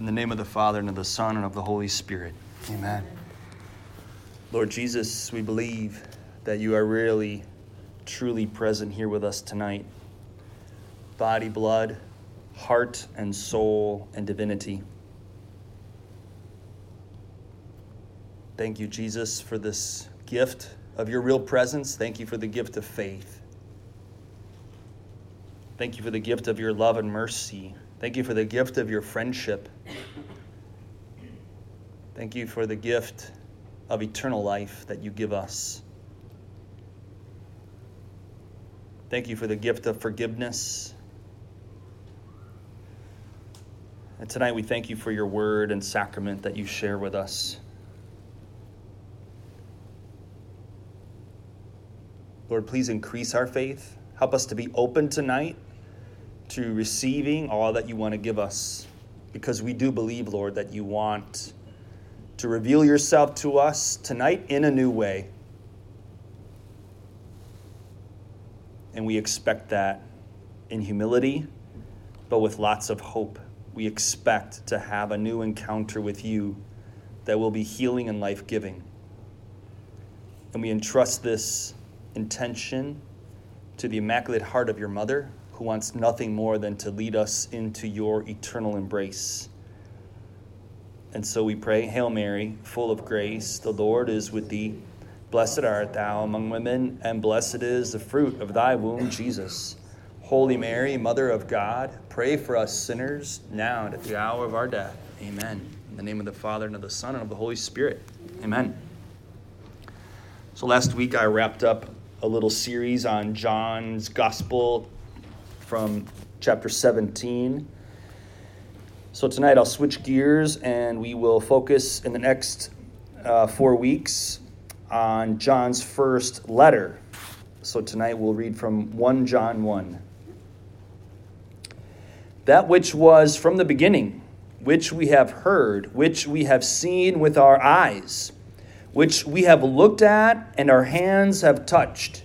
In the name of the Father, and of the Son, and of the Holy Spirit. Amen. Lord Jesus, we believe that you are really, truly present here with us tonight. Body, blood, heart, and soul, and divinity. Thank you, Jesus, for this gift of your real presence. Thank you for the gift of faith. Thank you for the gift of your love and mercy. Thank you for the gift of your friendship. Thank you for the gift of eternal life that you give us. Thank you for the gift of forgiveness. And tonight we thank you for your word and sacrament that you share with us. Lord, please increase our faith. Help us to be open tonight to receiving all that you want to give us. Because we do believe, Lord, that you want to reveal yourself to us tonight in a new way. And we expect that in humility, but with lots of hope. We expect to have a new encounter with you that will be healing and life giving. And we entrust this intention to the Immaculate Heart of your Mother who wants nothing more than to lead us into your eternal embrace. And so we pray, Hail Mary, full of grace, the Lord is with thee. Blessed art thou among women, and blessed is the fruit of thy womb, Jesus. Holy Mary, Mother of God, pray for us sinners now and at the hour of our death. Amen. In the name of the Father, and of the Son, and of the Holy Spirit. Amen. So last week I wrapped up a little series on John's Gospel from chapter 17. So tonight I'll switch gears and we will focus in the next uh, four weeks on John's first letter. So tonight we'll read from 1 John 1. That which was from the beginning, which we have heard, which we have seen with our eyes, which we have looked at and our hands have touched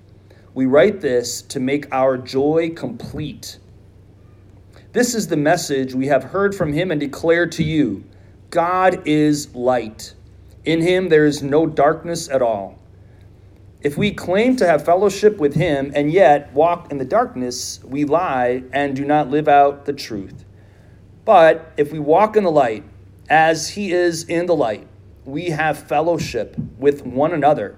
We write this to make our joy complete. This is the message we have heard from him and declare to you God is light. In him there is no darkness at all. If we claim to have fellowship with him and yet walk in the darkness, we lie and do not live out the truth. But if we walk in the light, as he is in the light, we have fellowship with one another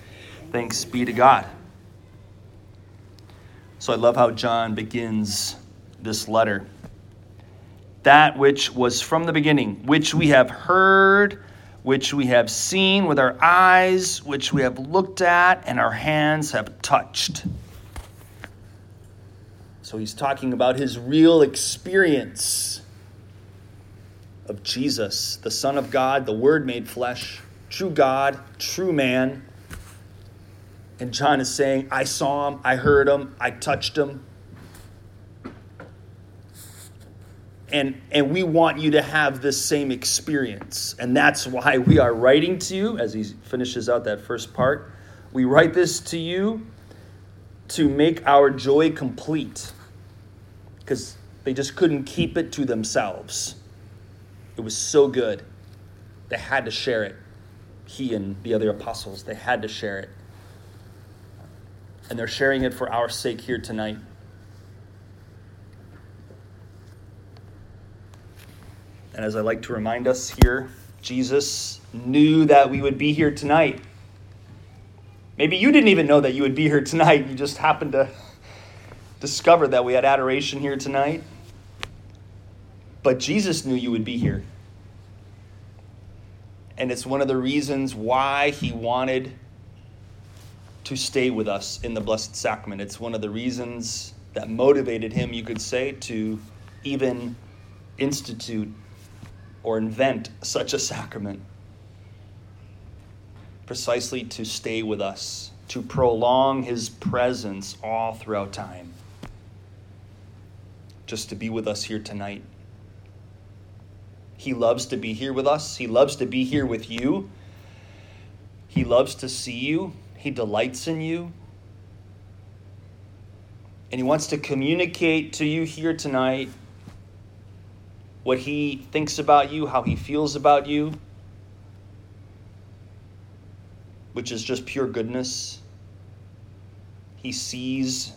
Thanks be to God. So I love how John begins this letter. That which was from the beginning, which we have heard, which we have seen with our eyes, which we have looked at, and our hands have touched. So he's talking about his real experience of Jesus, the Son of God, the Word made flesh, true God, true man and John is saying, I saw him, I heard him, I touched him. And, and we want you to have this same experience. And that's why we are writing to you, as he finishes out that first part. We write this to you to make our joy complete. Because they just couldn't keep it to themselves. It was so good. They had to share it. He and the other apostles, they had to share it and they're sharing it for our sake here tonight. And as I like to remind us here Jesus knew that we would be here tonight. Maybe you didn't even know that you would be here tonight. You just happened to discover that we had adoration here tonight. But Jesus knew you would be here. And it's one of the reasons why he wanted to stay with us in the Blessed Sacrament. It's one of the reasons that motivated him, you could say, to even institute or invent such a sacrament. Precisely to stay with us, to prolong his presence all throughout time. Just to be with us here tonight. He loves to be here with us. He loves to be here with you. He loves to see you. He delights in you. And He wants to communicate to you here tonight what He thinks about you, how He feels about you, which is just pure goodness. He sees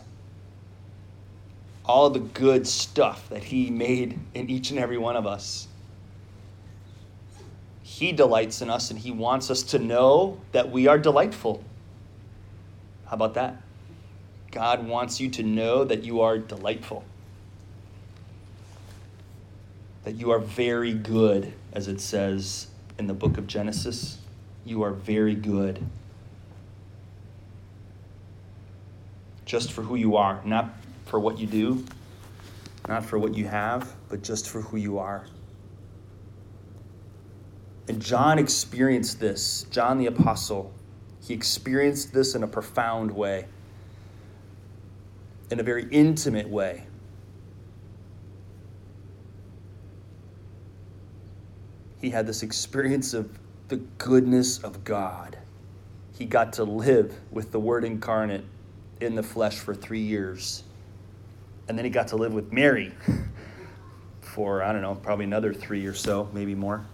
all the good stuff that He made in each and every one of us. He delights in us and He wants us to know that we are delightful. How about that? God wants you to know that you are delightful, that you are very good, as it says in the book of Genesis. You are very good. Just for who you are, not for what you do, not for what you have, but just for who you are. And John experienced this, John the Apostle, he experienced this in a profound way, in a very intimate way. He had this experience of the goodness of God. He got to live with the Word incarnate in the flesh for three years. And then he got to live with Mary for, I don't know, probably another three or so, maybe more.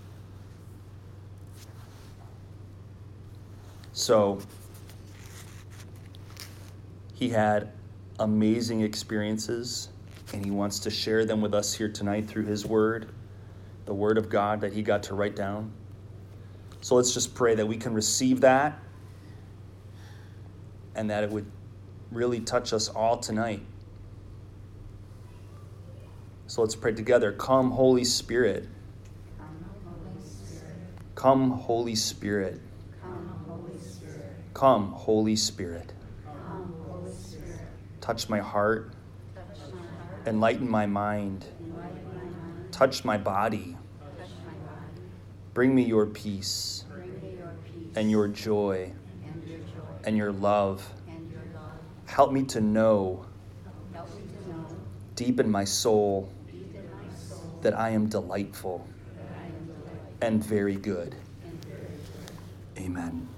So he had amazing experiences, and he wants to share them with us here tonight through his word, the word of God that he got to write down. So let's just pray that we can receive that and that it would really touch us all tonight. So let's pray together. Come, Holy Spirit. Come, Holy Spirit. Come, Holy Spirit. Touch my heart. Enlighten my mind. Touch my body. Bring me your peace and your joy and your love. Help me to know deep in my soul that I am delightful and very good. Amen.